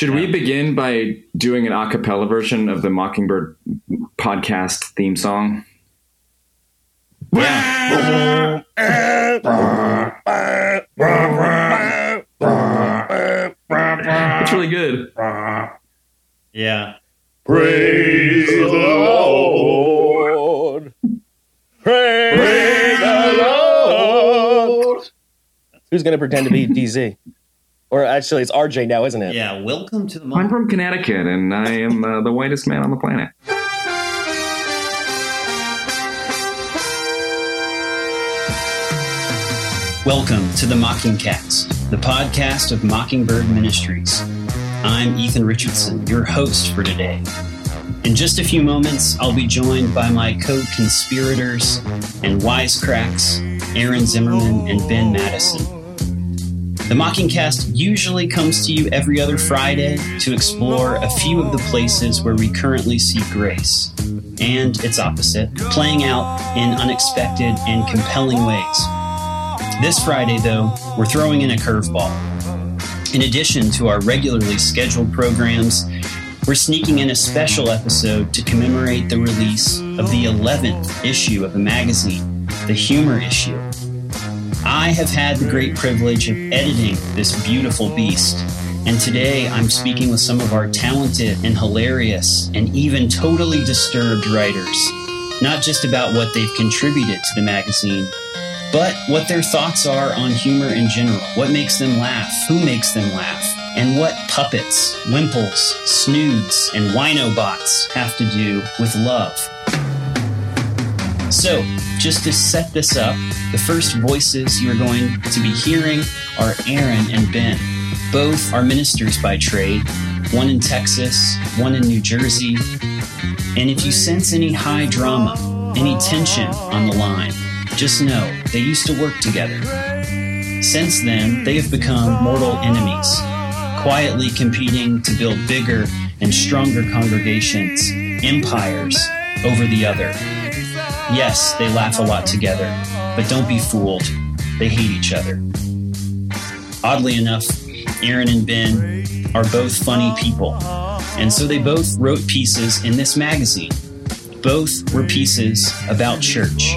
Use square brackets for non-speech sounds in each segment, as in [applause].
Should we begin by doing an a cappella version of the Mockingbird podcast theme song? Yeah. It's really good. Yeah. Praise the Lord. Praise the Lord. Who's going to pretend to be DZ? Or actually, it's RJ now, isn't it? Yeah. Welcome to the I'm from Connecticut, and I am uh, the whitest man on the planet. Welcome to the Mockingcast, the podcast of Mockingbird Ministries. I'm Ethan Richardson, your host for today. In just a few moments, I'll be joined by my co-conspirators and wisecracks, Aaron Zimmerman and Ben Maddison. The Mockingcast usually comes to you every other Friday to explore a few of the places where we currently see grace, and its opposite, playing out in unexpected and compelling ways. This Friday, though, we're throwing in a curveball. In addition to our regularly scheduled programs, we're sneaking in a special episode to commemorate the release of the 11th issue of the magazine, the Humor Issue. I have had the great privilege of editing this beautiful beast, and today I'm speaking with some of our talented and hilarious and even totally disturbed writers, not just about what they've contributed to the magazine, but what their thoughts are on humor in general. What makes them laugh? Who makes them laugh? And what puppets, wimples, snoods, and winobots have to do with love. So, just to set this up, the first voices you're going to be hearing are Aaron and Ben. Both are ministers by trade, one in Texas, one in New Jersey. And if you sense any high drama, any tension on the line, just know they used to work together. Since then, they have become mortal enemies, quietly competing to build bigger and stronger congregations, empires, over the other. Yes, they laugh a lot together, but don't be fooled. They hate each other. Oddly enough, Aaron and Ben are both funny people, and so they both wrote pieces in this magazine. Both were pieces about church,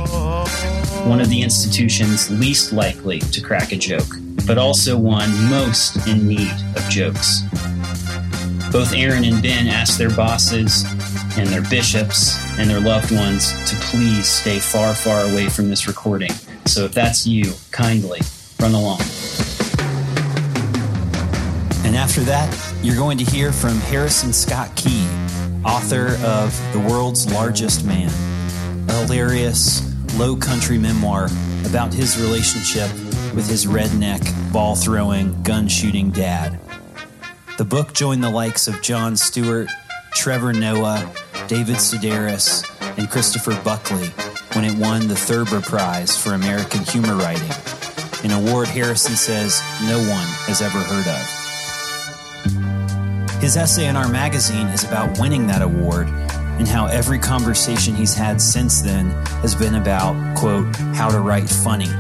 one of the institutions least likely to crack a joke, but also one most in need of jokes. Both Aaron and Ben asked their bosses and their bishops and their loved ones to please stay far, far away from this recording. So if that's you, kindly run along. And after that, you're going to hear from Harrison Scott Key, author of The World's Largest Man, a hilarious, low country memoir about his relationship with his redneck, ball throwing, gun shooting dad. The book joined the likes of Jon Stewart, Trevor Noah, David Sedaris, and Christopher Buckley when it won the Thurber Prize for American Humor Writing, an award Harrison says no one has ever heard of. His essay in our magazine is about winning that award and how every conversation he's had since then has been about, quote, how to write funny.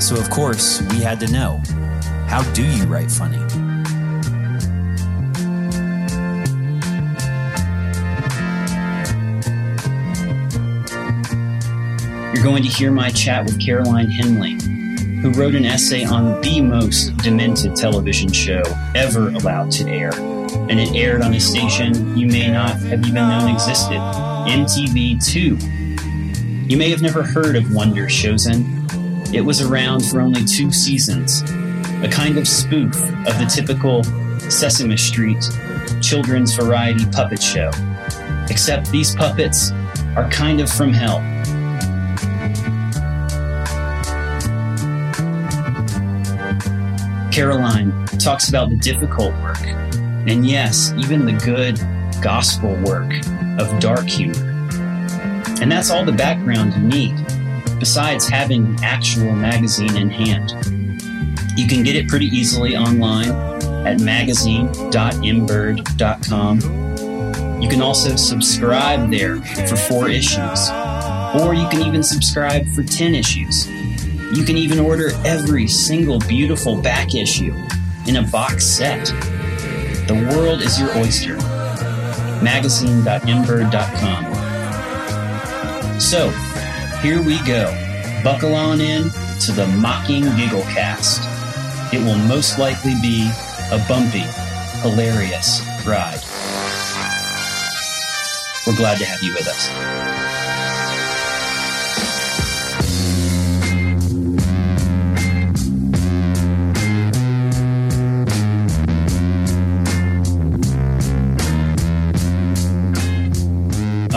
So, of course, we had to know how do you write funny? You're going to hear my chat with Caroline Henley, who wrote an essay on the most demented television show ever allowed to air. And it aired on a station you may not have even known existed MTV2. You may have never heard of Wonder Showzen. It was around for only two seasons, a kind of spoof of the typical Sesame Street children's variety puppet show. Except these puppets are kind of from hell. Caroline talks about the difficult work, and yes, even the good gospel work of dark humor. And that's all the background you need, besides having the actual magazine in hand. You can get it pretty easily online at magazine.mbird.com. You can also subscribe there for four issues, or you can even subscribe for 10 issues. You can even order every single beautiful back issue in a box set. The world is your oyster. Magazine.mbird.com. So, here we go. Buckle on in to the Mocking Giggle Cast. It will most likely be a bumpy, hilarious ride. We're glad to have you with us.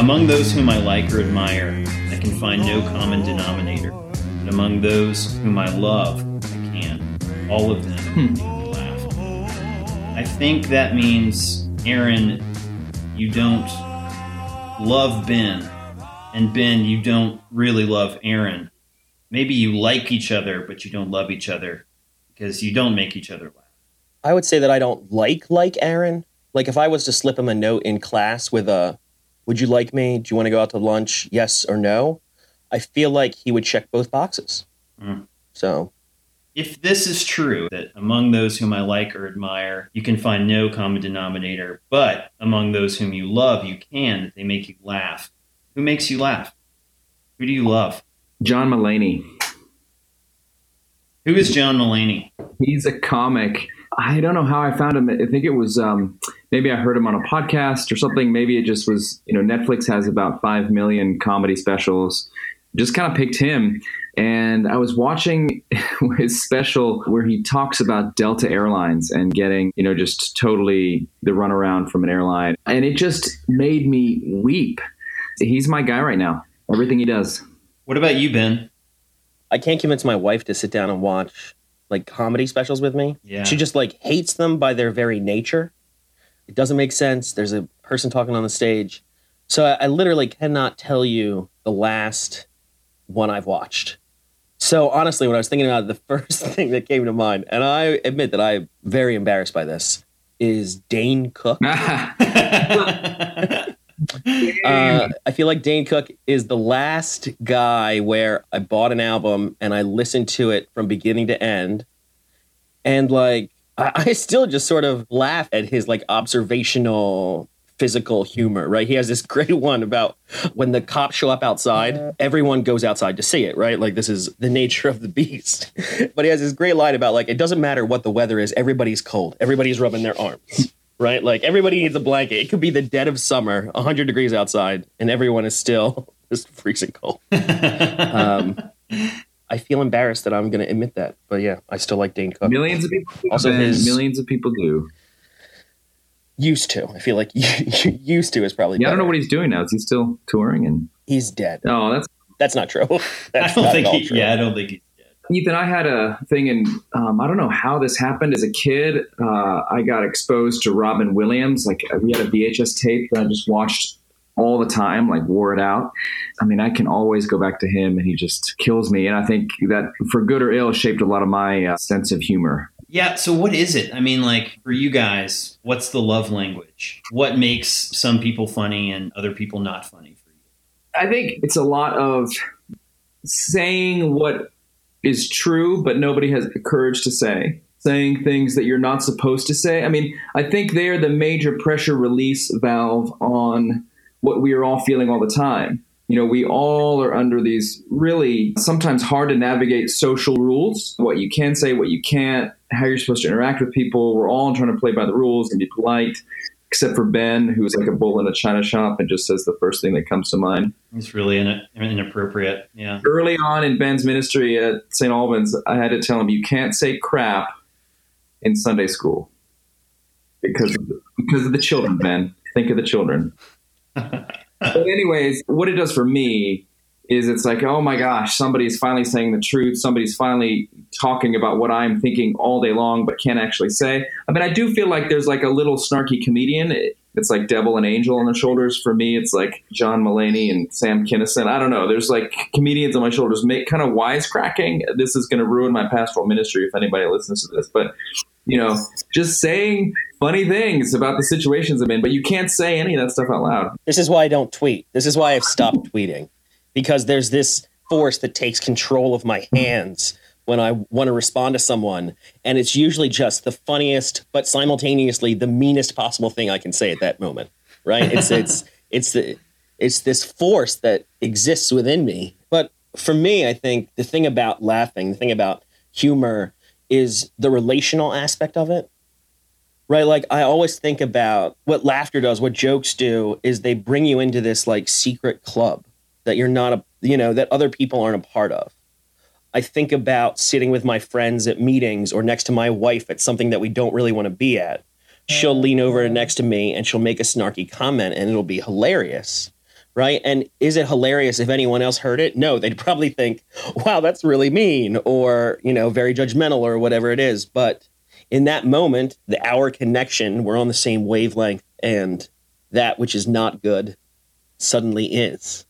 Among those whom I like or admire, I can find no common denominator. But among those whom I love, I can. All of them hmm. make me laugh. I think that means, Aaron, you don't love Ben, and Ben, you don't really love Aaron. Maybe you like each other, but you don't love each other because you don't make each other laugh. I would say that I don't like like Aaron. Like if I was to slip him a note in class with a would you like me? Do you want to go out to lunch? Yes or no? I feel like he would check both boxes. Mm. So If this is true, that among those whom I like or admire, you can find no common denominator, but among those whom you love, you can, that they make you laugh. Who makes you laugh? Who do you love? John Mulaney. Who is John Mulaney? He's a comic. I don't know how I found him. I think it was um, maybe I heard him on a podcast or something. Maybe it just was, you know, Netflix has about 5 million comedy specials. Just kind of picked him. And I was watching [laughs] his special where he talks about Delta Airlines and getting, you know, just totally the runaround from an airline. And it just made me weep. He's my guy right now. Everything he does. What about you, Ben? I can't convince my wife to sit down and watch like comedy specials with me. Yeah. She just like hates them by their very nature. It doesn't make sense. There's a person talking on the stage. So I, I literally cannot tell you the last one I've watched. So honestly, when I was thinking about it, the [laughs] first thing that came to mind, and I admit that I'm very embarrassed by this, is Dane Cook. [laughs] Uh, I feel like Dane Cook is the last guy where I bought an album and I listened to it from beginning to end, and like I, I still just sort of laugh at his like observational physical humor. Right? He has this [laughs] great one about when the cops show up outside, everyone goes outside to see it. Right? Like this is the [laughs] nature of the beast. [laughs] but he has this great line about like it doesn't matter what the weather is, everybody's cold, everybody's rubbing their arms right? Like everybody needs a blanket. It could be the dead of summer, 100 degrees outside, and everyone is still just freezing cold. um, I feel embarrassed that I'm going to admit that, but yeah, I still like Dane Cook. Millions of people. Also Ben. his- millions of people do. Used to. I feel like [laughs] used to is probably. Yeah, I don't know what he's doing now. Is he still touring? And he's dead. oh, that's That's not true. [laughs] I don't not think he, true. yeah, I don't think he's dead. Ethan. I had a thing, and um, I don't know how this happened. As a kid, uh, I got exposed to Robin Williams. Like we had a VHS tape that I just watched all the time, like wore it out. I mean, I can always go back to him, and he just kills me. And I think that, for good or ill, shaped a lot of my uh, sense of humor. Yeah, so what is it? I mean, like, for you guys, what's the love language? What makes some people funny and other people not funny for you? I think it's a lot of saying what is true, but nobody has the courage to say. Saying things that you're not supposed to say. I mean, I think they're the major pressure release valve on what we are all feeling all the time. You know, we all are under these really sometimes hard to navigate social rules what you can say, what you can't, how you're supposed to interact with people. We're all trying to play by the rules and be polite, except for Ben, who's like a bull in a china shop and just says the first thing that comes to mind It's really in, inappropriate. Yeah. early on in Ben's ministry at St. Albans, I had to tell him you can't say crap in Sunday school because because of the children. Ben, think of the children. But anyways, what it does for me is it's like, oh my gosh, somebody's finally saying the truth. Somebody's finally talking about what I'm thinking all day long, but can't actually say. I mean, I do feel like there's like a little snarky comedian. It- It's like devil and angel on the shoulders. For me, it's like John Mulaney and Sam Kinison. I don't know. There's like comedians on my shoulders, make kind of wisecracking. This is going to ruin my pastoral ministry if anybody listens to this. But you know, just saying funny things about the situations I'm in, but you can't say any of that stuff out loud. This is why I don't tweet. This is why I've stopped [laughs] tweeting because there's this force that takes control of my hands when I want to respond to someone, and it's usually just the funniest, but simultaneously the meanest possible thing I can say at that moment. Right? It's [laughs] it's it's the it's this force that exists within me. But for me, I think the thing about laughing, the thing about humor, is the relational aspect of it. Right? Like I always think about what laughter does, what jokes do, is they bring you into this like secret club that you're not a you know that other people aren't a part of I think about sitting with my friends at meetings or next to my wife at something that we don't really want to be at. She'll lean over next to me and she'll make a snarky comment and it'll be hilarious. Right. And is it hilarious if anyone else heard it? No, they'd probably think, wow, that's really mean or, you know, very judgmental or whatever it is. But in that moment, the our connection, we're on the same wavelength and that which is not good suddenly is.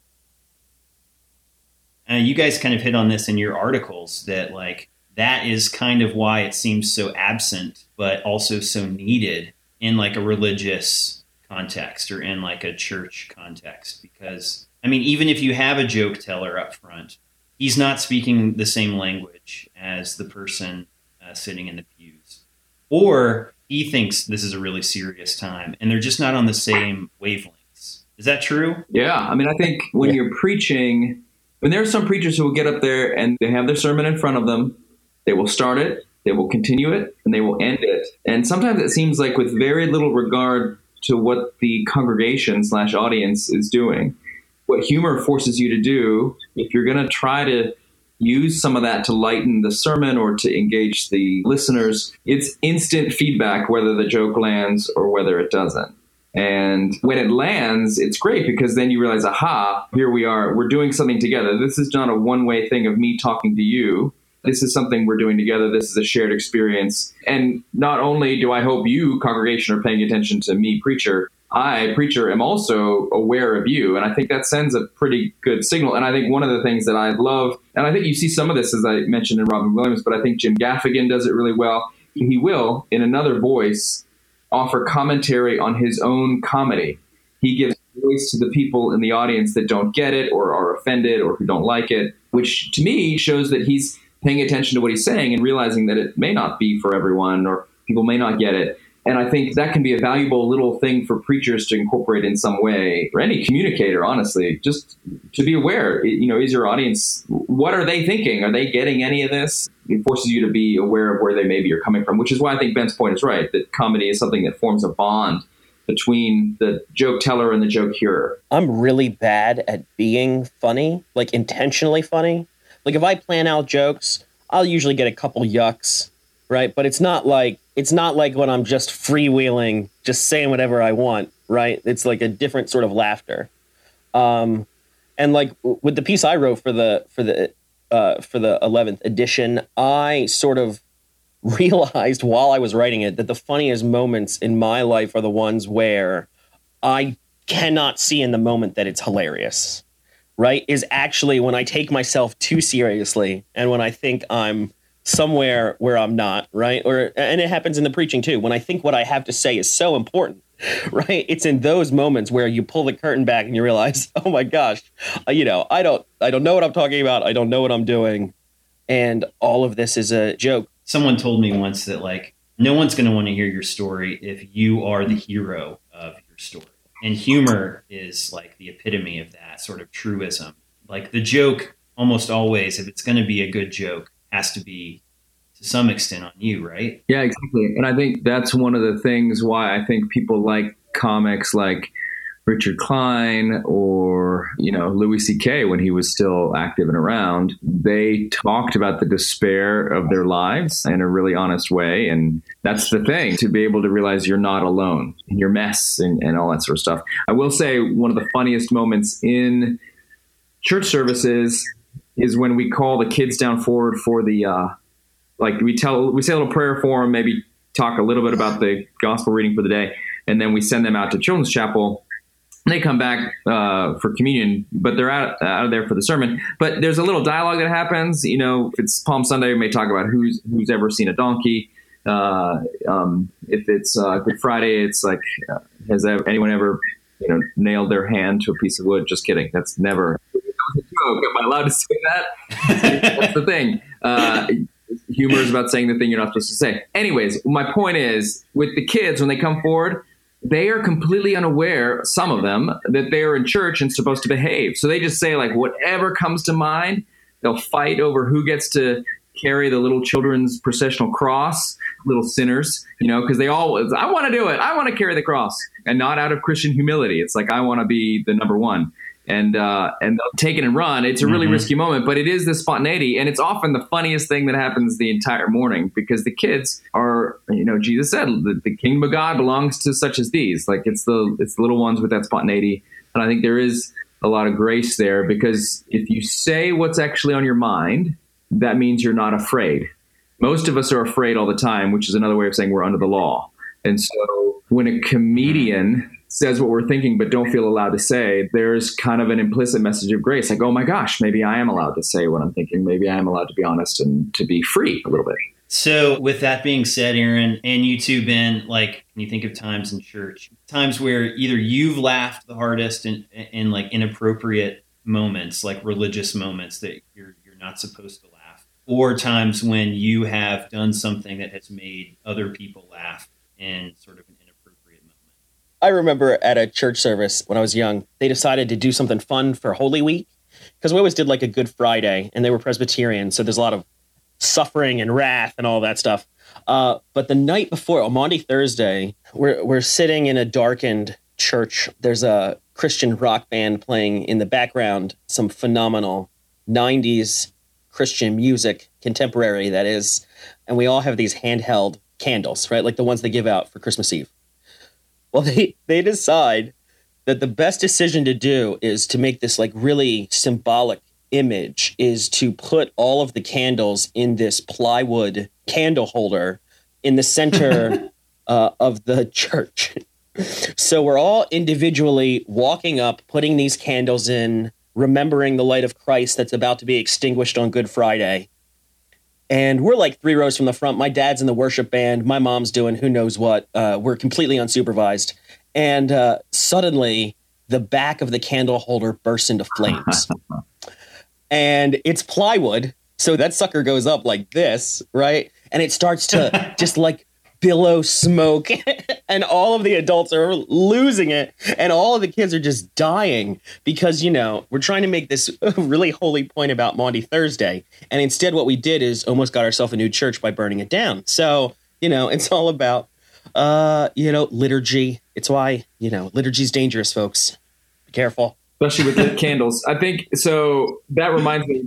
Uh, you guys kind of hit on this in your articles that like that is kind of why it seems so absent, but also so needed in like a religious context or in like a church context. Because I mean, even if you have a joke teller up front, he's not speaking the same language as the person uh, sitting in the pews, or he thinks this is a really serious time, and they're just not on the same wavelengths. Is that true? Yeah, I mean, I think when Yeah. you're preaching, and there are some preachers who will get up there and they have their sermon in front of them. They will start it, they will continue it, and they will end it. And sometimes it seems like with very little regard to what the congregation slash audience is doing. What humor forces you to do, if you're going to try to use some of that to lighten the sermon or to engage the listeners, it's instant feedback whether the joke lands or whether it doesn't. And when it lands, it's great because then you realize, aha, here we are. We're doing something together. This is not a one way thing of me talking to you. This is something we're doing together. This is a shared experience. And not only do I hope you, congregation, are paying attention to me, preacher, I, preacher, am also aware of you. And I think that sends a pretty good signal. And I think one of the things that I love, and I think you see some of this, as I mentioned in Robin Williams, but I think Jim Gaffigan does it really well. He will, in another voice, offer commentary on his own comedy. He gives voice to the people in the audience that don't get it or are offended or who don't like it, which to me shows that he's paying attention to what he's saying and realizing that it may not be for everyone or people may not get it. And I think that can be a valuable little thing for preachers to incorporate in some way, or any communicator, honestly, just to be aware. You know, is your audience, what are they thinking? Are they getting any of this? It forces you to be aware of where they maybe are coming from, which is why I think Ben's point is right that comedy is something that forms a bond between the joke teller and the joke hearer. I'm really bad at being funny, like intentionally funny. Like if I plan out jokes, I'll usually get a couple yucks, right? But it's not like it's not like when I'm just freewheeling, just saying whatever I want, right? It's like a different sort of laughter. Um, and like with the piece I wrote for the for the uh, for the 11th edition, I sort of [laughs] realized while I was writing it that the funniest moments in my life are the ones where I cannot see in the moment that it's hilarious, right? Is actually when I take myself too seriously and when I think I'm somewhere where I'm not, right? Or and it happens in the preaching too. When I think what I have to say is so important, [laughs] right? It's in those moments where you pull the curtain back and you realize, [laughs] "Oh my gosh, uh, you know, I don't I don't know what I'm talking about. I don't know what I'm doing." And all of this is a joke. Someone told me once that like no one's going to want to hear your story if you are the hero of your story. And humor is like the epitome of that sort of truism. Like the joke almost always if it's going to be a good joke has to be to some extent on you, right? Yeah, exactly. And I think that's one of the things why I think people like comics like Richard Klein or, you know, Louis C.K. when he was still active and around. They talked about the despair of their lives in a really honest way. And that's the thing to be able to realize you're not alone in your mess and, and all that sort of stuff. I will say one of the funniest moments in church services is when we call the kids down forward for the, uh, like we tell we say a little prayer for them, maybe talk a little bit about the gospel reading for the day, and then we send them out to children's chapel. They come back uh, for communion, but they're out out of there for the sermon. But there's a little dialogue that happens. You know, if it's Palm Sunday, we may talk about who's who's ever seen a donkey. Uh, um, if it's uh, Good Friday, it's like uh, has anyone ever you know nailed their hand to a piece of wood? Just kidding. That's never. A joke. Am I allowed to say that? That's the thing. Uh, humor is about saying the thing you're not supposed to say. Anyways, my point is with the kids when they come forward, they are completely unaware, some of them, that they are in church and supposed to behave. So they just say like whatever comes to mind. They'll fight over who gets to carry the little children's processional cross, little sinners, you know, because they all, I want to do it. I want to carry the cross and not out of Christian humility. It's like, I want to be the number one. And uh, and they'll take it and run. It's a really Mhm. risky moment, but it is the spontaneity, and it's often the funniest thing that happens the entire morning because the kids are, you know, Jesus said, the, the kingdom of God belongs to such as these. Like it's the it's the little ones with that spontaneity, and I think there is a lot of grace there because if you say what's actually on your mind, that means you're not afraid. Most of us are afraid all the time, which is another way of saying we're under the law. And so when a comedian says what we're thinking but don't feel allowed to say, there's kind of an implicit message of grace. Like, oh my gosh, maybe I am allowed to say what I'm thinking. Maybe I am allowed to be honest and to be free a little bit. So, with that being said, Aaron, and you two, Ben, like, when you think of times in church, times where either you've laughed the hardest in, in like inappropriate moments, like religious moments that you're you're not supposed to laugh, or times when you have done something that has made other people laugh in sort of an. I remember at a church service when I was young, they decided to do something fun for Holy Week because we always did like a Good Friday, and they were Presbyterian, so there's a lot of suffering and wrath and all that stuff. Uh, but the night before, on Maundy Thursday, we're we're sitting in a darkened church. There's a Christian rock band playing in the background, some phenomenal '90s Christian music, contemporary that is, and we all have these handheld candles, right, like the ones they give out for Christmas Eve. Well, they they decide that the best decision to do is to make this like really symbolic image is to put all of the candles in this plywood candle holder in the center [laughs] uh, of the church. So we're all individually walking up, putting these candles in, remembering the light of Christ that's about to be extinguished on Good Friday. And we're like three rows from the front. My dad's in the worship band. My mom's doing who knows what. Uh, we're completely unsupervised. And uh, suddenly, the back of the candle holder bursts into flames. [laughs] and it's plywood. So that sucker goes up like this, right? And it starts to [laughs] just like billow smoke. [laughs] and all of the adults are losing it. And all of the kids are just dying because, you know, we're trying to make this [laughs] really holy point about Maundy Thursday. And instead, what we did is almost got ourselves a new church by burning it down. So, you know, it's all about, uh, you know, liturgy. It's why, you know, liturgy's dangerous, folks. Be careful. especially with lit [laughs] candles. I think so. That reminds me.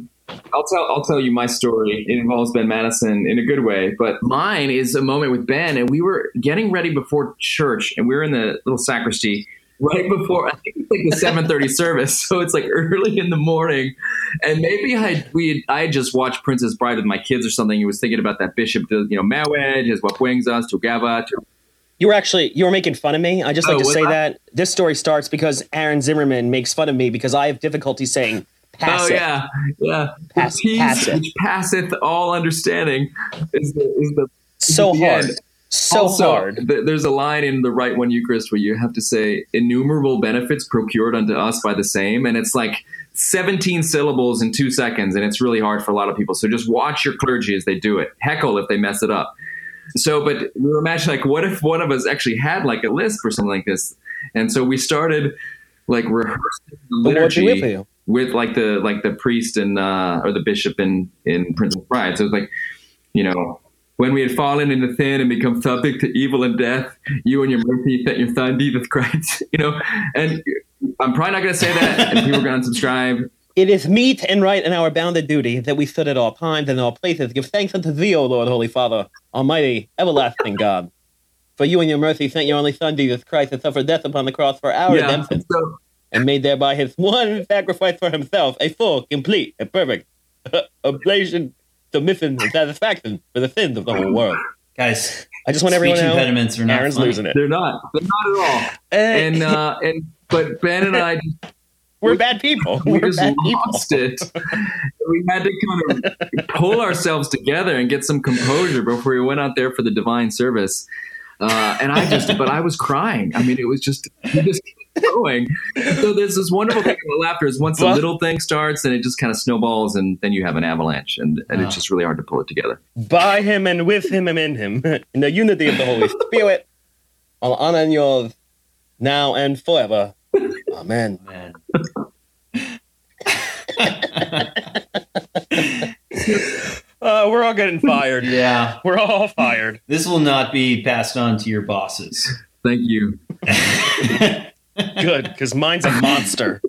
I'll tell. I'll tell you my story. It involves Ben Maddison in a good way, but mine is a moment with Ben, and we were getting ready before church, and we were in the little sacristy right before. I think it's like the seven thirty [laughs] service, so it's like early in the morning, and maybe I we I just watched Princess Bride with my kids or something. He was thinking about that bishop, you know, Mawed his what brings us to Gava. To, You were actually you were making fun of me. I just like Oh, to say I? that this story starts because Aaron Zimmerman makes fun of me because I have difficulty saying passive. Oh yeah, yeah. Pass- the peace passive. which passeth all understanding is the is the So the hard. end. So also, hard. th- there's a line in the Rite One Eucharist where you have to say innumerable benefits procured unto us by the same, and it's like 17 syllables in two seconds, and it's really hard for a lot of people. So just watch your clergy as they do it. Heckle if they mess it up. So, but imagine like, what if one of us actually had like a list for something like this? And so we started like rehearsing the But what'd you liturgy with like the like the priest and uh, or the bishop in in Princess Bride. So it's like, you know, when we had fallen into sin and become subject to evil and death, you and your mercy sent your son Jesus Christ. [laughs] You know, and I'm probably not going to say that, and people are going to unsubscribe. It is meet and right in our bounded duty that we stood at all times and all places give thanks unto thee, O Lord, Holy Father, Almighty, everlasting God. For you and your mercy sent your only Son, Jesus Christ, to suffer death upon the cross for our yeah. redemption, So and made thereby his [laughs] one sacrifice for himself, a full, complete, and perfect [laughs] oblation, submission, and satisfaction for the sins of the whole world. Guys, I just want everyone speech to know impediments are not Aaron's funny. losing it. they're not. They're not at all. And uh, and but Ben and I just [laughs] We're bad people. we We're just bad people. lost it. we had to kind of pull ourselves together and get some composure before we went out there for the divine service. Uh, and I just, but I was crying. I mean, it was just, you just going. So there's this wonderful thing about laughter is once the little thing starts, then it just kind of snowballs, and then you have an avalanche, and, and it's just really hard to pull it together. By him and with him and in him, [laughs] in the unity of the Holy [laughs] Spirit, on honor and yours, now and forever. Amen. Man. [laughs] Uh, we're all getting fired. Yeah. We're all fired. This will not be passed on to your bosses. Thank you. Good, because mine's a monster.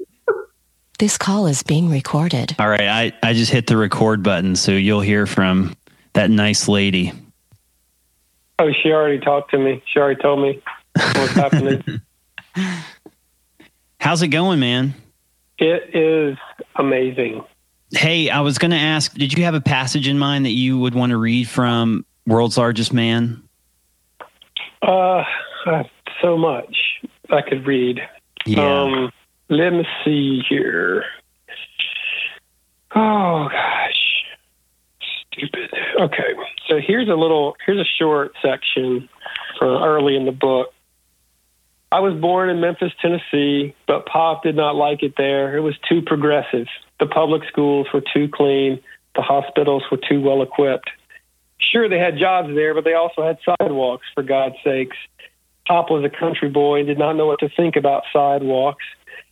This call is being recorded. All right, I, I just hit the record button, so you'll hear from that nice lady. Oh, she already talked to me. She already told me what's happening. [laughs] How's it going, man? It is amazing. Hey, I was going to ask, did you have a passage in mind that you would want to read from World's Largest Man? Uh, so much I could read. Yeah. Um, let me see here. Oh gosh, stupid. Okay, so here's a little. Here's a short section from early in the book. I was born in Memphis, Tennessee, but Pop did not like it there. It was too progressive. The public schools were too clean. The hospitals were too well equipped. Sure, they had jobs there, but they also had sidewalks, for God's sakes. Pop was a country boy and did not know what to think about sidewalks.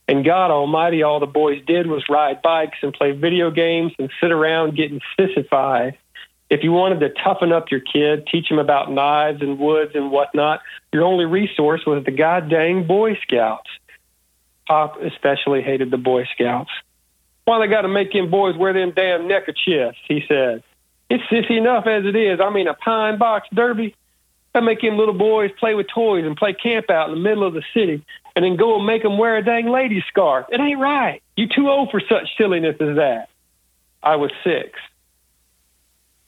And God Almighty, all the boys did was ride bikes and play video games and sit around getting sissified. If you wanted to toughen up your kid, teach him about knives and woods and whatnot, your only resource was the goddamn Boy Scouts. Pop especially hated the Boy Scouts. Why they got to make them boys wear them damn neckerchiefs? He said. It's sissy enough as it is. I mean, a pine box derby. I make them little boys play with toys and play camp out in the middle of the city, and then go and make them wear a dang lady scarf. It ain't right. You're too old for such silliness as that. I was six.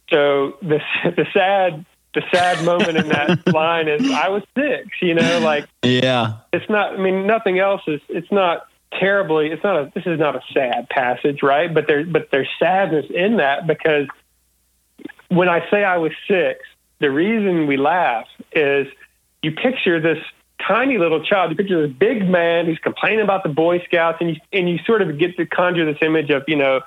So the [laughs] the sad the sad moment in that [laughs] line is I was six. You know, like yeah. it's not. I mean, nothing else is. It's not terribly. It's not a. This is not a sad passage, right? But there, but there's sadness in that because when I say I was six, the reason we laugh is you picture this tiny little child. You picture this big man who's complaining about the Boy Scouts, and you and you sort of get to conjure this image of you know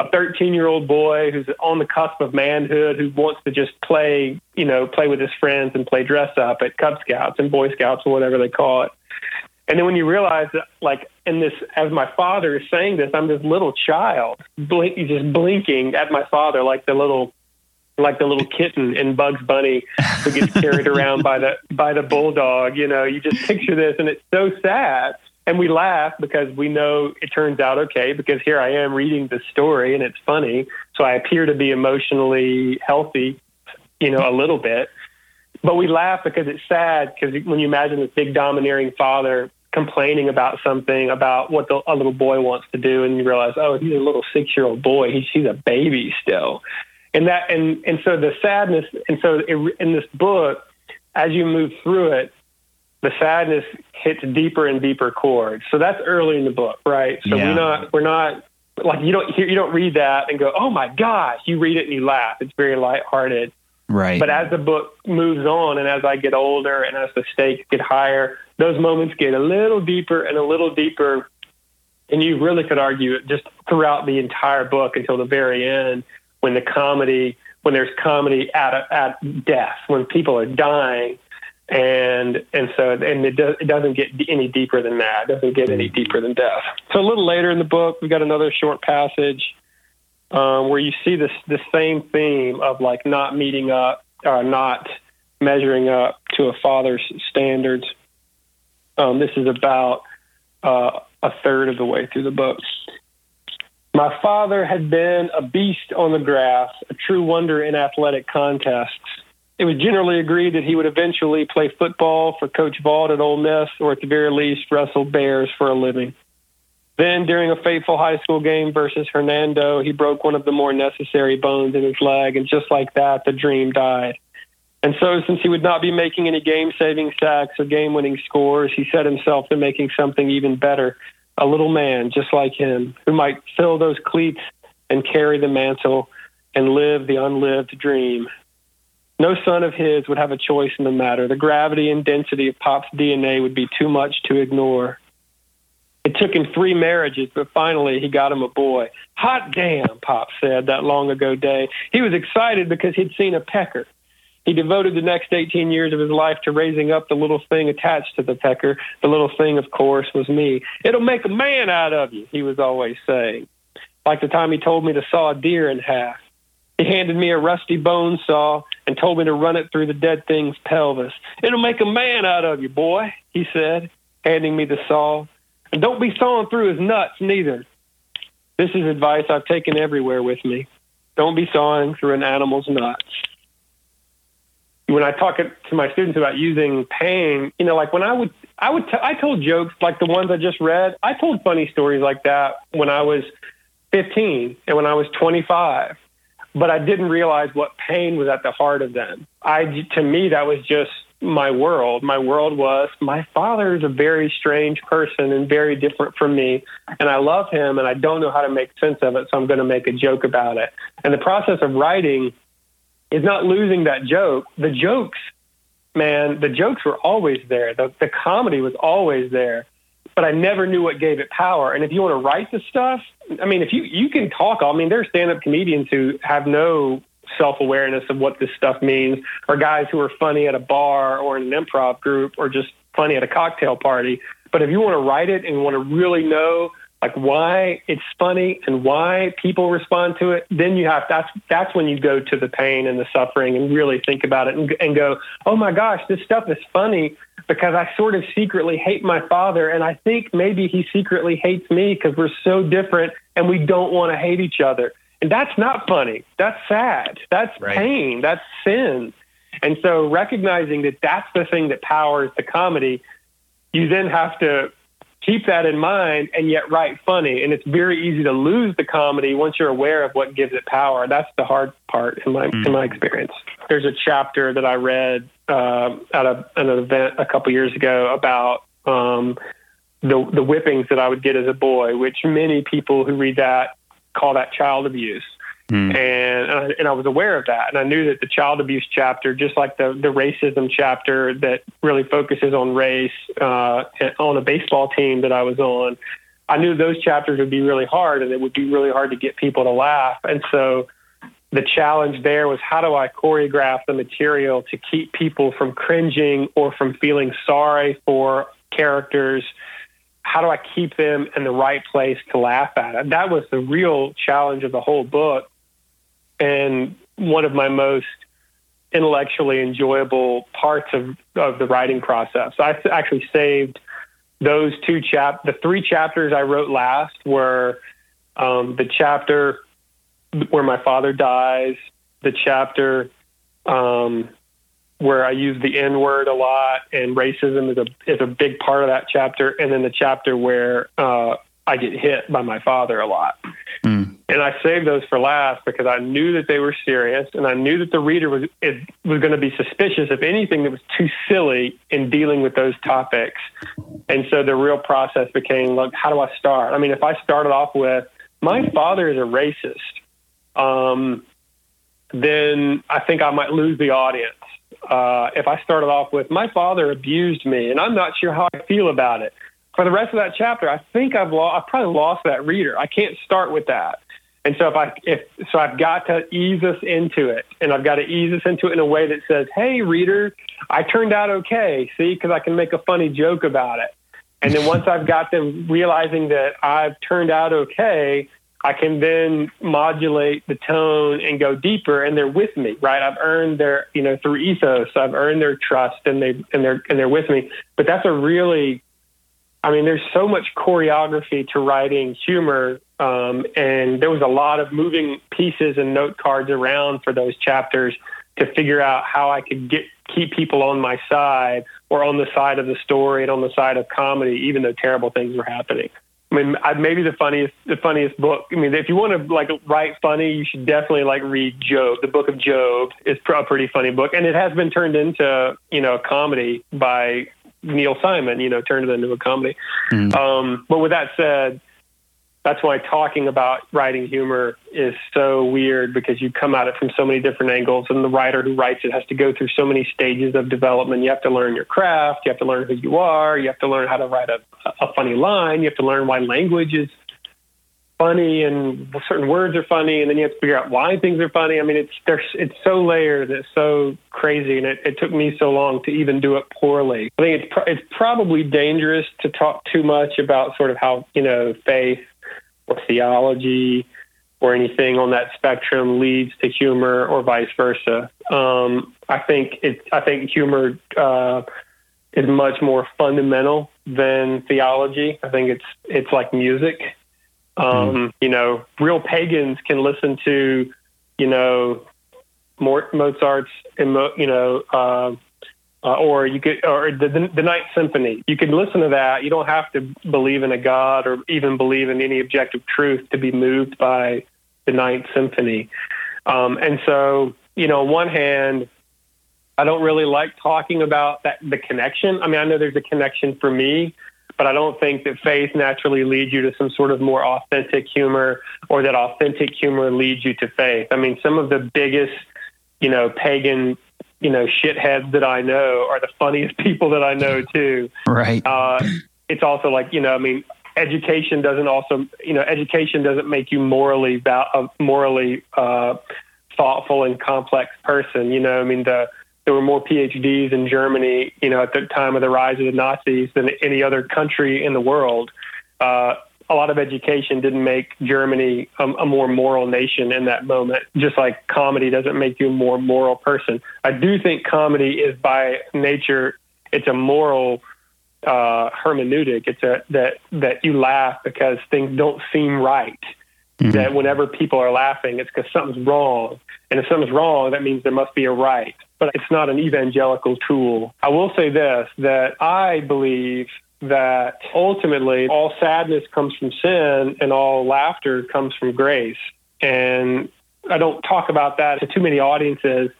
a 13 year old boy who's on the cusp of manhood who wants to just play, you know, play with his friends and play dress up at Cub Scouts and Boy Scouts or whatever they call it. And then when you realize that, like, in this, as my father is saying this, I'm this little child, blink, just blinking at my father like the little, like the little kitten in Bugs Bunny who gets carried [laughs] around by the by the bulldog. You know, you just picture this, and it's so sad. And we laugh because we know it turns out okay. Because here I am reading the story, and it's funny. So I appear to be emotionally healthy, you know, a little bit. But we laugh because it's sad. Because when you imagine this big domineering father complaining about something about what the, a little boy wants to do, and you realize, oh, he's a little six-year-old boy. He's he's a baby still, and that and and so the sadness. And so it, in this book, as you move through it, the sadness hits deeper and deeper chords. So that's early in the book, right? So Yeah. we're not we're not like you don't hear you don't read that and go, oh my gosh. You read it and you laugh. It's very lighthearted. Right. But as the book moves on and as I get older and as the stakes get higher, those moments get a little deeper and a little deeper. And you really could argue it just throughout the entire book until the very end when the comedy, when there's comedy at, at death, when people are dying. And and so and it, does, it doesn't get any deeper than that. It doesn't get any deeper than death. So a little later in the book, we've got another short passage um, where you see this the same theme of like not meeting up or not measuring up to a father's standards. Um, this is about uh, a third of the way through the book. My father had been a beast on the grass, a true wonder in athletic contests. It was generally agreed that he would eventually play football for Coach Vaught at Ole Miss, or at the very least, wrestle bears for a living. Then, during a fateful high school game versus Hernando, he broke one of the more necessary bones in his leg, and just like that, the dream died. And so, since he would not be making any game saving sacks or game winning scores, he set himself to making something even better a little man just like him who might fill those cleats and carry the mantle and live the unlived dream. No son of his would have a choice in the matter. The gravity and density of Pop's DNA would be too much to ignore. It took him three marriages, but finally he got him a boy. Hot damn, Pop said that long ago day. He was excited because he'd seen a pecker. He devoted the next 18 years of his life to raising up the little thing attached to the pecker. The little thing, of course, was me. It'll make a man out of you, he was always saying. Like the time he told me to saw a deer in half. He handed me a rusty bone saw and told me to run it through the dead thing's pelvis. It'll make a man out of you, boy, he said, handing me the saw. And don't be sawing through his nuts, neither. This is advice I've taken everywhere with me. Don't be sawing through an animal's nuts. When I talk to my students about using pain, you know, like when I would, I would, t- I told jokes like the ones I just read. I told funny stories like that when I was 15 and when I was 25 but I didn't realize what pain was at the heart of them. I, to me, that was just my world. My world was my father is a very strange person and very different from me, and I love him, and I don't know how to make sense of it, so I'm going to make a joke about it. And the process of writing is not losing that joke. The jokes, man, the jokes were always there. The, the comedy was always there but I never knew what gave it power. And if you want to write the stuff, I mean, if you you can talk, I mean, there's stand-up comedians who have no self-awareness of what this stuff means, or guys who are funny at a bar or in an improv group, or just funny at a cocktail party. But if you want to write it and want to really know like why it's funny and why people respond to it, then you have that's that's when you go to the pain and the suffering and really think about it and, and go, oh my gosh, this stuff is funny because I sort of secretly hate my father, and I think maybe he secretly hates me because we're so different and we don't want to hate each other. And that's not funny. That's sad. That's right. pain. That's sin. And so recognizing that that's the thing that powers the comedy, you then have to keep that in mind and yet write funny. And it's very easy to lose the comedy once you're aware of what gives it power. That's the hard part in my mm. in my experience. There's a chapter that I read uh, at, a, an event a couple years ago about um, the the whippings that I would get as a boy, which many people who read that call that child abuse. Mm. And uh, and I was aware of that, and I knew that the child abuse chapter, just like the the racism chapter that really focuses on race uh, on a baseball team that I was on, I knew those chapters would be really hard, and it would be really hard to get people to laugh. And so, the challenge there was how do I choreograph the material to keep people from cringing or from feeling sorry for characters how do I keep them in the right place to laugh at it? That was the real challenge of the whole book and one of my most intellectually enjoyable parts of, of the writing process. I actually saved those two chap the three chapters I wrote last were um, the chapter where my father dies, the chapter um, where I use the N word a lot, and racism is a is a big part of that chapter, and then the chapter where uh, I get hit by my father a lot. Mm. And I saved those for last because I knew that they were serious, and I knew that the reader was it, was going to be suspicious of anything that was too silly in dealing with those topics. And so the real process became, like, how do I start? I mean, if I started off with my father is a racist, um, then I think I might lose the audience. Uh, if I started off with my father abused me, and I'm not sure how I feel about it for the rest of that chapter, I think I've lost, I've probably lost that reader. I can't start with that. And so if I, if, so I've got to ease us into it and I've got to ease us into it in a way that says, Hey reader, I turned out okay. See, cause I can make a funny joke about it. And then once I've got them realizing that I've turned out okay, I can then modulate the tone and go deeper and they're with me, right? I've earned their, you know, through ethos, I've earned their trust and they, and they're, and they're with me. But that's a really I mean, there's so much choreography to writing humor, um, and there was a lot of moving pieces and note cards around for those chapters to figure out how I could get keep people on my side or on the side of the story and on the side of comedy, even though terrible things were happening. I mean, maybe the funniest, the funniest book. I mean, if you want to like write funny, you should definitely like read Job. The Book of Job is a pretty funny book, and it has been turned into you know comedy by Neil Simon, you know, turned it into a comedy. Mm. Um, but with that said, that's why talking about writing humor is so weird because you come at it from so many different angles and the writer who writes it has to go through so many stages of development you have to learn your craft you have to learn who you are you have to learn how to write a, a funny line you have to learn why language is funny and certain words are funny and then you have to figure out why things are funny. I mean it's there's it's so layered it's so crazy and it, it took me so long to even do it poorly. I think it's pro- it's probably dangerous to talk too much about sort of how you know faith or theology or anything on that spectrum leads to humor or vice versa. Um, i think it i think humor uh, is much more fundamental than theology. I think it's it's like music um, You know, real pagans can listen to, you know, Mozart's, you know, uh, uh, or you could, or the, the, the Ninth Symphony. You can listen to that. You don't have to believe in a God or even believe in any objective truth to be moved by the Ninth Symphony. Um, and so, you know, on one hand, I don't really like talking about that the connection. I mean, I know there's a connection for me, but I don't think that faith naturally leads you to some sort of more authentic humor or that authentic humor leads you to faith. I mean, some of the biggest, you know, pagan, you know, shitheads that I know are the funniest [laughs] people that I know too. Right. Uh, it's also like, you know, I mean, education doesn't also, you know, education doesn't make you morally, uh, morally, uh, thoughtful and complex person. You know, I mean, the, there were more PhDs in Germany, you know, at the time of the rise of the Nazis than any other country in the world. Uh, a lot of education didn't make Germany a, a, more moral nation in that moment, just like comedy doesn't make you a more moral person. I do think comedy is by nature, it's a moral uh, hermeneutic. It's a, that, that you laugh because things don't seem right. Mm-hmm. That whenever people are laughing, it's because something's wrong. And if something's wrong, that means there must be a right but it's not an evangelical tool. I will say this that I believe that ultimately all sadness comes from sin and all laughter comes from grace. And I don't talk about that to too many audiences,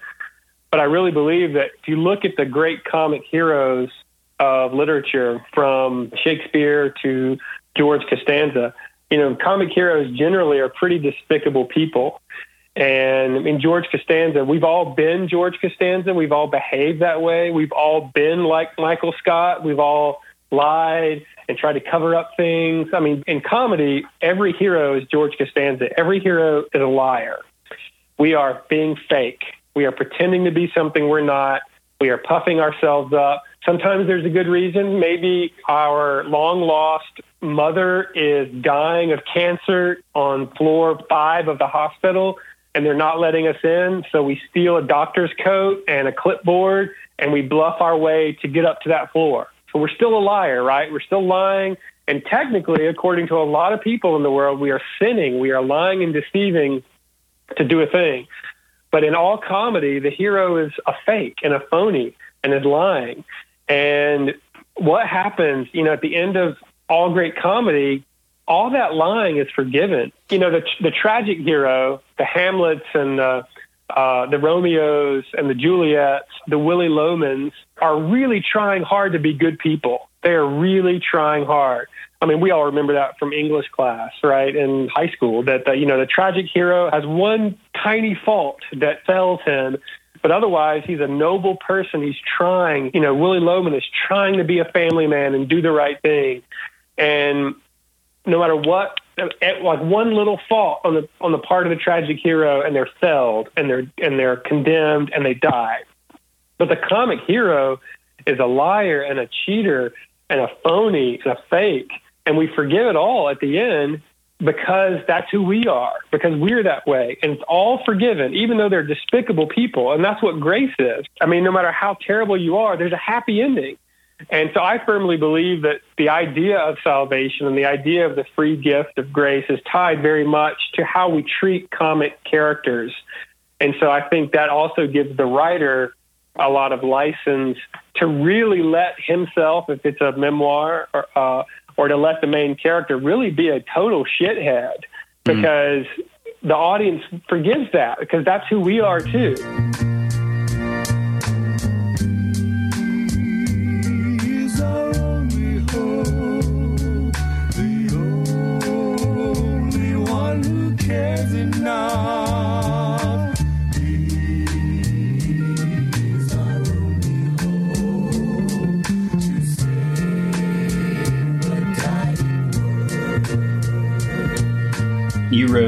but I really believe that if you look at the great comic heroes of literature from Shakespeare to George Costanza, you know, comic heroes generally are pretty despicable people. And I mean, George Costanza, we've all been George Costanza. We've all behaved that way. We've all been like Michael Scott. We've all lied and tried to cover up things. I mean, in comedy, every hero is George Costanza. Every hero is a liar. We are being fake. We are pretending to be something we're not. We are puffing ourselves up. Sometimes there's a good reason. Maybe our long lost mother is dying of cancer on floor five of the hospital and they're not letting us in. So we steal a doctor's coat and a clipboard and we bluff our way to get up to that floor. So we're still a liar, right? We're still lying. And technically, according to a lot of people in the world, we are sinning. We are lying and deceiving to do a thing. But in all comedy, the hero is a fake and a phony and is lying. And what happens, you know, at the end of all great comedy, all that lying is forgiven. You know, the the tragic hero, the Hamlets and the uh, the Romeos and the Juliets, the Willy Lomans are really trying hard to be good people. They are really trying hard. I mean, we all remember that from English class, right, in high school. That the, you know the tragic hero has one tiny fault that fails him, but otherwise he's a noble person. He's trying. You know, Willy Loman is trying to be a family man and do the right thing, and no matter what, like one little fault on the on the part of the tragic hero, and they're felled, and they're and they're condemned, and they die. But the comic hero is a liar and a cheater and a phony and a fake, and we forgive it all at the end because that's who we are, because we're that way. And it's all forgiven, even though they're despicable people. And that's what grace is. I mean, no matter how terrible you are, there's a happy ending. And so I firmly believe that the idea of salvation and the idea of the free gift of grace is tied very much to how we treat comic characters. And so I think that also gives the writer a lot of license to really let himself, if it's a memoir, or, uh, or to let the main character really be a total shithead hmm. because mm. the audience forgives that because that's who we are too.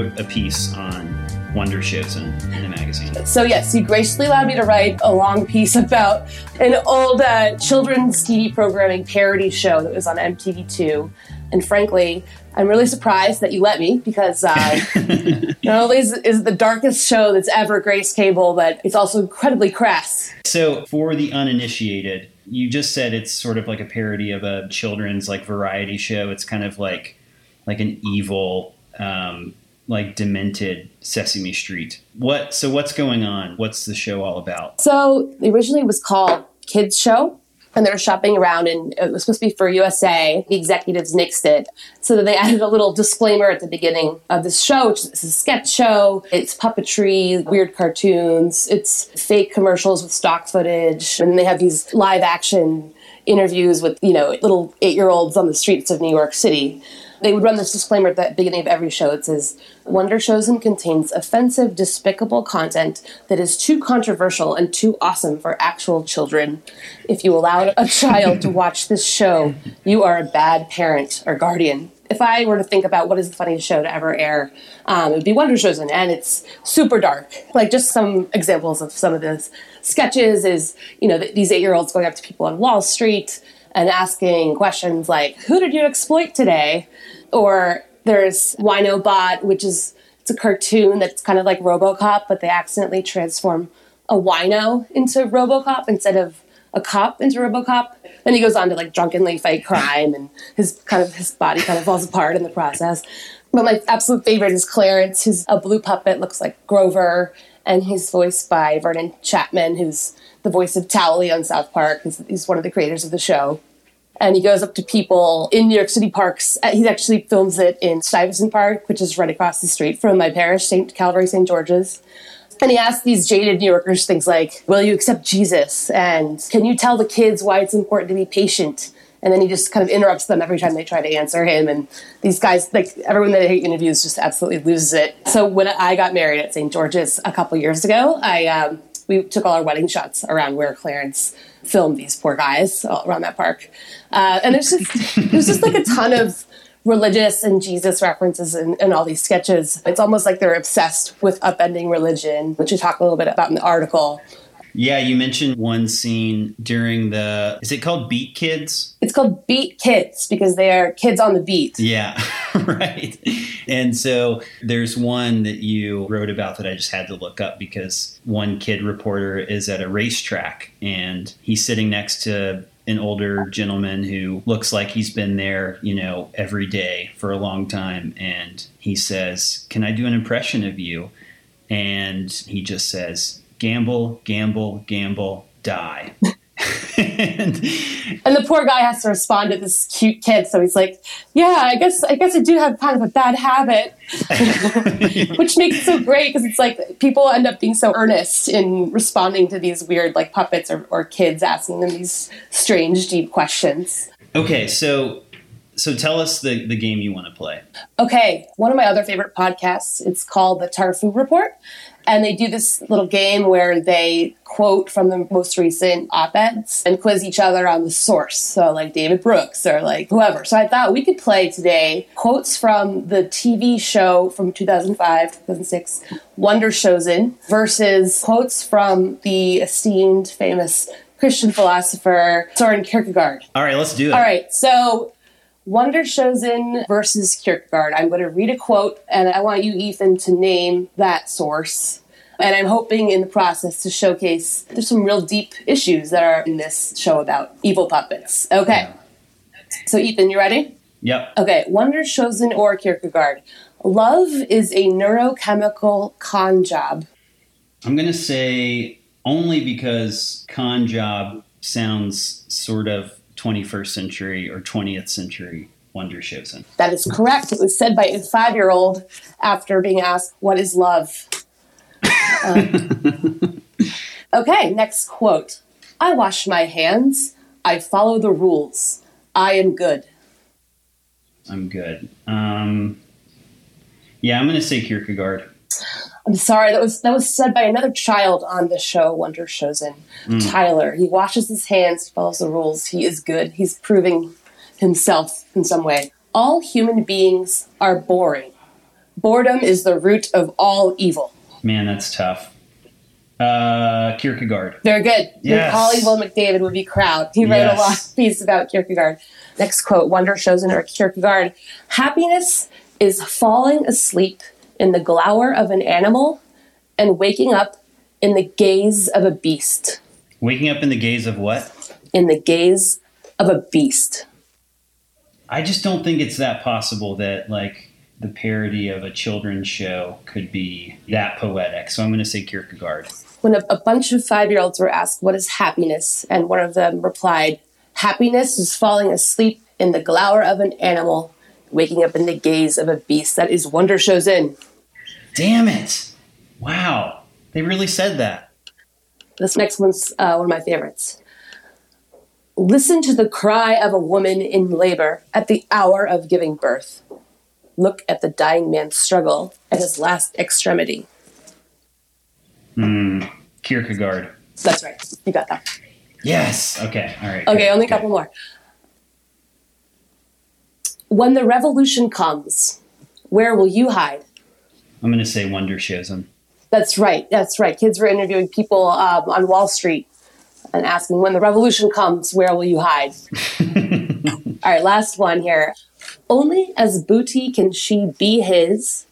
Wrote a piece on Wonder Showzen, in the magazine. So yes, you graciously allowed me to write a long piece about an old uh, children's TV programming parody show that was on MTV2. And frankly, I'm really surprised that you let me because uh, [laughs] not only is, is it the darkest show that's ever graced cable, but it's also incredibly crass. So, for the uninitiated, you just said it's sort of like a parody of a children's like variety show. It's kind of like like an evil, um, like demented Sesame Street. What? So, what's going on? What's the show all about? So originally it was called Kids Show. And they were shopping around, and it was supposed to be for USA. The executives nixed it. So then they [laughs] added a little disclaimer at the beginning of this show, which is a sketch show. It's puppetry, weird cartoons, it's fake commercials with stock footage. And they have these live action interviews with, you know, little eight year olds on the streets of New York City. They would run this disclaimer at the beginning of every show. It says, Wonder Showzen contains offensive, despicable content that is too controversial and too awesome for actual children. If you allow a child to watch this show, you are a bad parent or guardian. If I were to think about what is the funniest show to ever air, um, it would be Wonder Showzen, and it's super dark. Like just some examples of some of the sketches is, you know, th- these eight-year-olds going up to people on Wall Street and asking questions like, "Who did you exploit today?" Or there's Wino Bot, which is it's a cartoon that's kind of like RoboCop, but they accidentally transform a wino into RoboCop instead of a cop into RoboCop. Then he goes on to like drunkenly fight crime, and his kind of his body kind of falls apart in the process. But my absolute favorite is Clarence, who's a blue puppet, looks like Grover, and he's voiced by Vernon Chatman, who's the voice of Towelie on South Park. He's, he's one of the creators of the show and he goes up to people in New York City parks. Uh, He actually films it in Stuyvesant Park, which is right across the street from my parish, St. Calvary St. George's. And he asks these jaded New Yorkers things like, Will you accept Jesus? And can you tell the kids why it's important to be patient? And then he just kind of interrupts them every time they try to answer him. And these guys, like everyone that he interviews, just absolutely loses it. So when I got married at St. George's a couple years ago, I um, we took all our wedding shots around where Clarence filmed these poor guys around that park. Uh, and there's just there's just like a ton of religious and Jesus references in all these sketches. It's almost like they're obsessed with upending religion, which we talk a little bit about in the article. Yeah, you mentioned one scene during the. Is it called Beat Kids? It's called Beat Kids because they are kids on the beat. Yeah, [laughs] right. And so there's one that you wrote about that I just had to look up because one kid reporter is at a racetrack and he's sitting next to an older gentleman who looks like he's been there, you know, every day for a long time. And he says, Can I do an impression of you? And he just says, Gamble, gamble, gamble, die. [laughs] and And the poor guy has to respond to this cute kid, so he's like, "Yeah, I guess I guess I do have kind of a bad habit," [laughs] which makes it so great because it's like people end up being so earnest in responding to these weird like puppets or, or kids asking them these strange, deep questions. okay, so so tell us the, the game you want to play. Okay, one of my other favorite podcasts, it's called the Tarfu Report. And they do this little game where they quote from the most recent op eds and quiz each other on the source. So, like David Brooks or like whoever. So, I thought we could play today quotes from the TV show from 2005, 2006, Wonder Showzen, versus quotes from the esteemed, famous Christian philosopher Soren Kierkegaard. All right, let's do it. All right, so Wonder Showzen versus Kierkegaard. I'm going to read a quote, and I want you, Ethan, to name that source. And I'm hoping in the process to showcase there's some real deep issues that are in this show about evil puppets. Okay. So, Ethan, you ready? Yep. Okay, Wonder Showzen or Kierkegaard. Love is a neurochemical con job. I'm going to say only because con job sounds sort of 21st century or 20th century Wonder Showzen. That is correct. It was said by a five year old after being asked, What is love? Um, [laughs] okay, next quote I wash my hands. I follow the rules. I am good. I'm good. Um, yeah, I'm going to say Kierkegaard. I'm sorry, that was that was said by another child on the show, Wonder Showzen. Tyler. He washes his hands, follows the rules. He is good. He's proving himself in some way. All human beings are boring. Boredom is the root of all evil. Man, that's tough. Uh, Kierkegaard. Very good. Yes. Will McDavid would be proud. He wrote Yes. a long piece about Kierkegaard. Next quote Wonder Showzen our Kierkegaard Happiness is falling asleep in the glower of an animal and waking up in the gaze of a beast. Waking up in the gaze of what? In the gaze of a beast. I just don't think it's that possible that like the parody of a children's show could be that poetic. So I'm going to say Kierkegaard. When a, a bunch of five year olds were asked, What is happiness? and one of them replied, Happiness is falling asleep in the glower of an animal, waking up in the gaze of a beast. That is Wonder Showzen. Damn it! Wow, they really said that. This next one's uh, one of my favorites. Listen to the cry of a woman in labor at the hour of giving birth. Look at the dying man's struggle at his last extremity. Hmm. Kierkegaard. That's right. You got that. Yes. Okay. All right. Okay, good, only a couple more. When the revolution comes, where will you hide? I'm going to say Wonder Showzen. That's right. That's right. Kids were interviewing people um, on Wall Street and asking, when the revolution comes, where will you hide? [laughs] All right, last one here. Only as booty can she be his.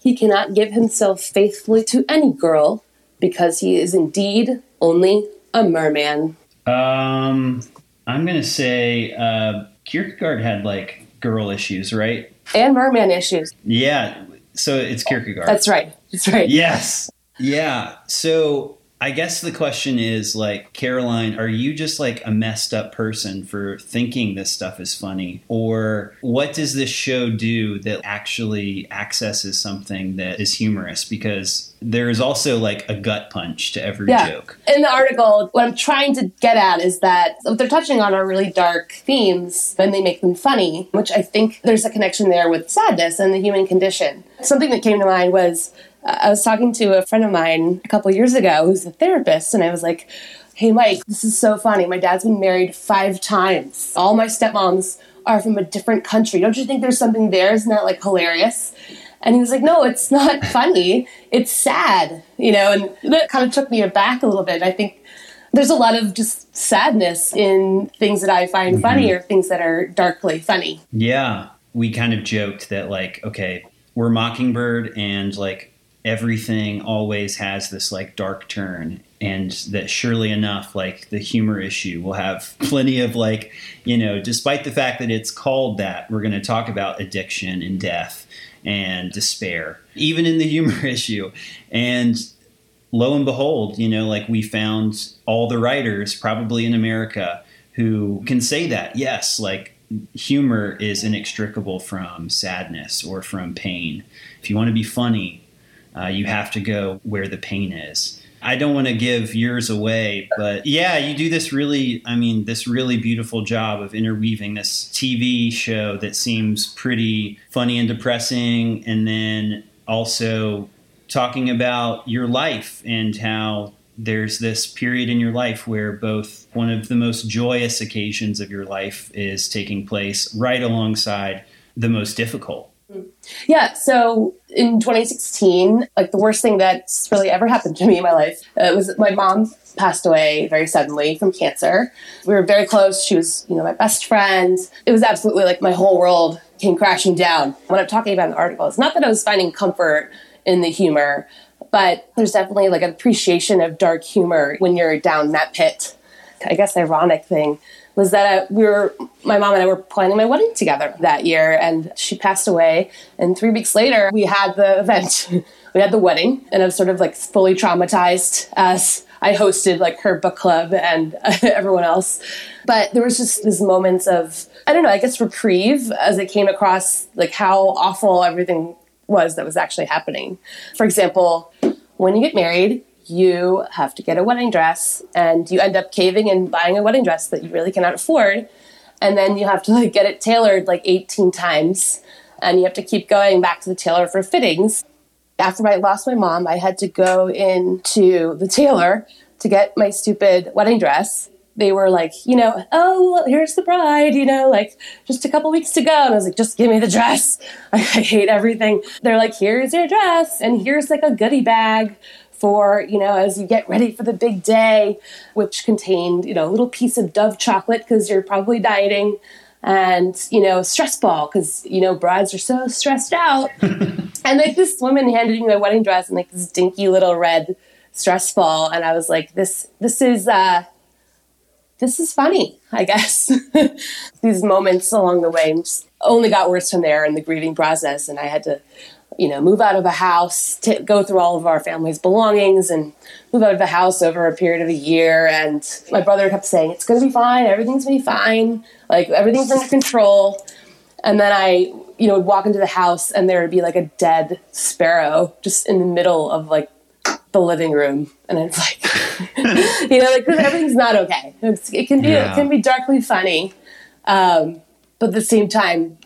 He cannot give himself faithfully to any girl because he is indeed only a merman. Um, I'm going to say uh, Kierkegaard had like girl issues, right? And merman issues. Yeah. So it's Kierkegaard. That's right. That's right. Yes. Yeah. So I guess the question is like, Caroline, are you just like a messed up person for thinking this stuff is funny? Or what does this show do that actually accesses something that is humorous? Because there is also like a gut punch to every Yeah. joke. In the article, what I'm trying to get at is that what they're touching on are really dark themes, and they make them funny, which I think there's a connection there with sadness and the human condition. Something that came to mind was I was talking to a friend of mine a couple years ago who's a therapist, and I was like, Hey, Mike, this is so funny. My dad's been married five times. All my stepmoms are from a different country. Don't you think there's something there? Isn't that like hilarious? And he was like, no, it's not [laughs] funny. It's sad, you know, and that kind of took me aback a little bit. I think there's a lot of just sadness in things that I find mm-hmm. funny or things that are darkly funny. Yeah, we kind of joked that like, okay, we're Mockingbird and like everything always has this like dark turn and that surely enough like the humor issue will have [laughs] plenty of like, you know, despite the fact that it's called that, we're going to talk about addiction and death and despair even in the [laughs] humor issue. And lo and behold, you know, like we found all the writers probably in America who can say that. Yes, like humor is inextricable from sadness or from pain. If you want to be funny, uh, you have to go where the pain is. I don't want to give yours away, but yeah, you do this really, I mean, this really beautiful job of interweaving this TV show that seems pretty funny and depressing, and then also talking about your life and how there's this period in your life where both one of the most joyous occasions of your life is taking place right alongside the most difficult. Yeah, so in 2016, like the worst thing that's really ever happened to me in my life uh, was my mom passed away very suddenly from cancer. We were very close. She was, you know, my best friend. It was absolutely like my whole world came crashing down. When I'm talking about the article is not that I was finding comfort in the humor, but there's definitely like an appreciation of dark humor when you're down that pit. I guess ironic thing was that we were my mom and I were planning my wedding together that year, and she passed away. And three weeks later, we had the event. [laughs] we had the wedding, and I was sort of like fully traumatized as I hosted like her book club and [laughs] everyone else. But there was just these moments of I don't know, I guess reprieve as I came across like how awful everything was that was actually happening. For example, when you get married, you have to get a wedding dress and you end up caving and buying a wedding dress that you really cannot afford and then you have to like get it tailored like 18 times and you have to keep going back to the tailor for fittings after i lost my mom i had to go into the tailor to get my stupid wedding dress they were like, you know, oh, here's the bride, you know, like just a couple weeks to go. And I was like, just give me the dress. [laughs] I hate everything. They're like, here's your dress, and here's like a goodie bag for, you know, as you get ready for the big day, which contained, you know, a little piece of Dove chocolate because you're probably dieting and you know stress ball because you know brides are so stressed out. [laughs] And like this woman handed me my wedding dress and like this dinky little red stress ball and i was like this this is uh this is funny i guess. [laughs] These moments along the way only got worse from there in the grieving process and i had to you know, move out of a house, to go through all of our family's belongings and move out of the house over a period of a year. And my brother kept saying, it's going to be fine. Everything's going to be fine. Like everything's under control. And then I, you know, would walk into the house and there would be like a dead sparrow just in the middle of like the living room. And it's like, [laughs] you know, like everything's not okay. It's, it can be, yeah. it can be darkly funny. Um, but at the same time,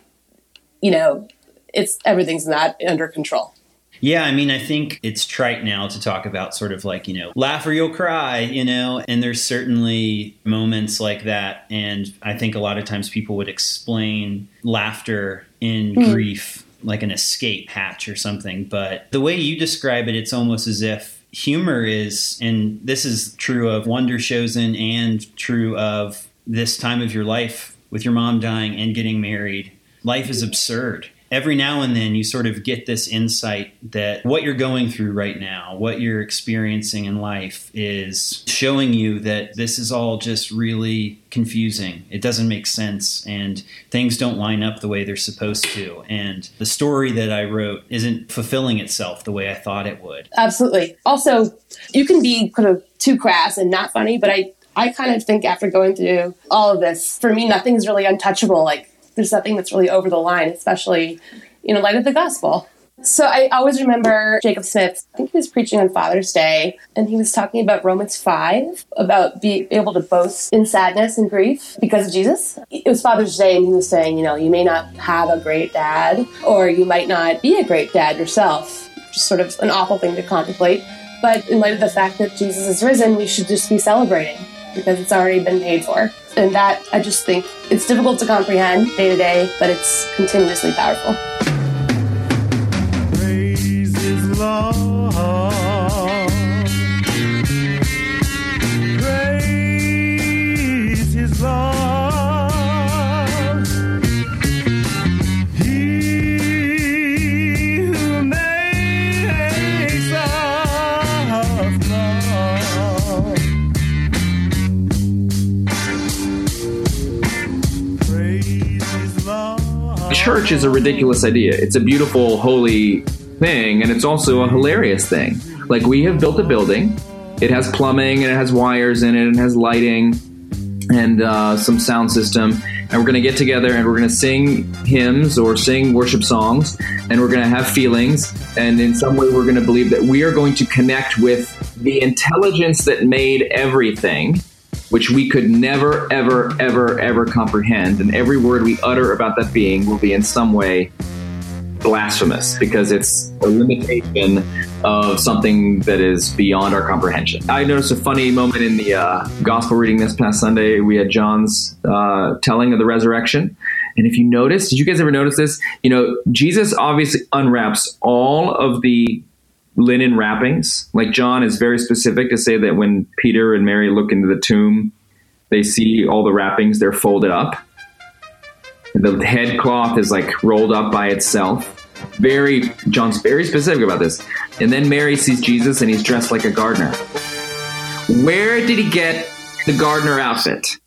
you know, it's everything's not under control. Yeah, I mean, I think it's trite now to talk about sort of like, you know, laugh or you'll cry, you know, and there's certainly moments like that. And I think a lot of times people would explain laughter in mm. grief like an escape hatch or something. But the way you describe it, it's almost as if humor is, and this is true of Wonder Wonderchosen and true of this time of your life with your mom dying and getting married. Life is absurd every now and then you sort of get this insight that what you're going through right now, what you're experiencing in life is showing you that this is all just really confusing. It doesn't make sense and things don't line up the way they're supposed to. And the story that I wrote isn't fulfilling itself the way I thought it would. Absolutely. Also, you can be kind of too crass and not funny, but I I kind of think after going through all of this, for me, nothing's really untouchable. Like there's nothing that's really over the line, especially in light of the gospel. So I always remember Jacob Smith, I think he was preaching on Father's Day, and he was talking about Romans 5, about being able to boast in sadness and grief because of Jesus. It was Father's Day, and he was saying, you know, you may not have a great dad, or you might not be a great dad yourself. Just sort of an awful thing to contemplate. But in light of the fact that Jesus is risen, we should just be celebrating because it's already been paid for. And that, I just think, it's difficult to comprehend day to day, but it's continuously powerful. Praise Lord. Church is a ridiculous idea. It's a beautiful, holy thing, and it's also a hilarious thing. Like, we have built a building, it has plumbing, and it has wires in it, and it has lighting, and uh, some sound system. And we're going to get together and we're going to sing hymns or sing worship songs, and we're going to have feelings. And in some way, we're going to believe that we are going to connect with the intelligence that made everything which we could never, ever, ever, ever comprehend. And every word we utter about that being will be in some way blasphemous because it's a limitation of something that is beyond our comprehension. I noticed a funny moment in the uh, gospel reading this past Sunday. We had John's uh, telling of the resurrection. And if you notice, did you guys ever notice this? You know, Jesus obviously unwraps all of the linen wrappings. Like John is very specific to say that when Peter and Mary look into the tomb, they see all the wrappings, they're folded up. The head cloth is like rolled up by itself. Very, John's very specific about this. And then Mary sees Jesus and he's dressed like a gardener. Where did he get the gardener outfit?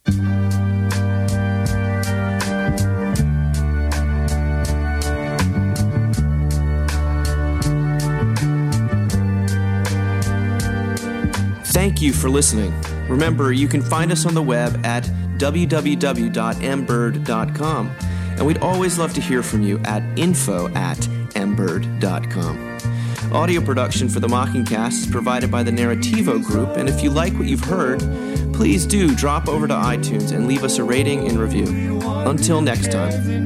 Thank you for listening. Remember, you can find us on the web at www.mbird.com. And we'd always love to hear from you at info at mbird.com. Audio production for the Mockingcast is provided by the Narrativo Group, and if you like what you've heard, please do drop over to iTunes and leave us a rating and review. Until next time.